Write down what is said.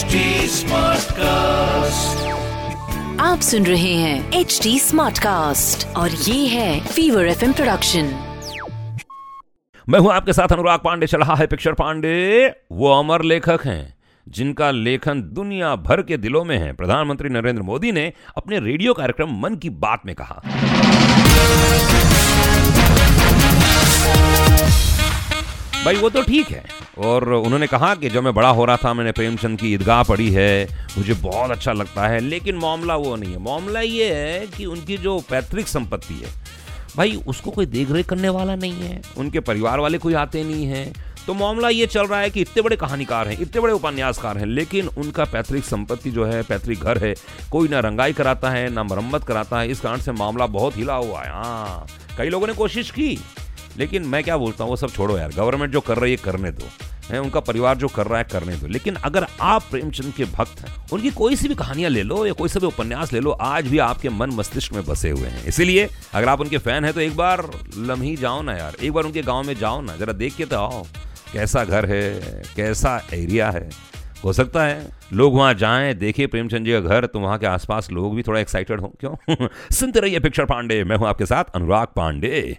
HD Smartcast. आप सुन रहे हैं एच डी स्मार्ट कास्ट और ये है फीवर एफ़ प्रोडक्शन मैं हूँ आपके साथ अनुराग पांडे चल रहा है पिक्चर पांडे। वो अमर लेखक हैं जिनका लेखन दुनिया भर के दिलों में है। प्रधानमंत्री नरेंद्र मोदी ने अपने रेडियो कार्यक्रम मन की बात में कहा। भाई वो तो ठीक है। और उन्होंने कहा कि जब मैं बड़ा हो रहा था, मैंने प्रेमचंद की ईदगाह पढ़ी है, मुझे बहुत अच्छा लगता है, लेकिन मामला वो नहीं है। मामला ये है कि उनकी जो पैतृक संपत्ति है, भाई उसको कोई देख रेख करने वाला नहीं है, उनके परिवार वाले कोई आते नहीं हैं। तो मामला ये चल रहा है कि इतने बड़े कहानीकार हैं, इतने बड़े उपन्यासकार हैं, लेकिन उनका पैतृक संपत्ति जो है, पैतृक घर है, कोई ना रंगाई कराता है, ना मरम्मत कराता है, इस कारण से मामला बहुत हिला हुआ है। हाँ कई लोगों ने कोशिश की लेकिन मैं क्या बोलता हूँ, वो सब छोड़ो यार। गवर्नमेंट जो कर रही है, करने दो। है, उनका परिवार जो कर रहा है, करने दो। लेकिन अगर आप प्रेमचंद के भक्त हैं, उनकी कोई सी भी कहानियाँ ले लो या कोई सा भी उपन्यास ले लो, आज भी आपके मन मस्तिष्क में बसे हुए हैं। इसीलिए अगर आप उनके फ़ैन हैं तो एक बार लम्ही जाओ ना यार। एक बार उनके गाँव में जाओ ना, जरा देख के तो आओ। कैसा घर है, कैसा एरिया है। हो सकता है लोग वहाँ जाएँ, देखें प्रेमचंद जी का घर तो वहाँ के आसपास लोग भी थोड़ा एक्साइटेड हो। क्यों? सुनते रहिए पिक्चर पांडे, मैं हूँ आपके साथ अनुराग पांडे।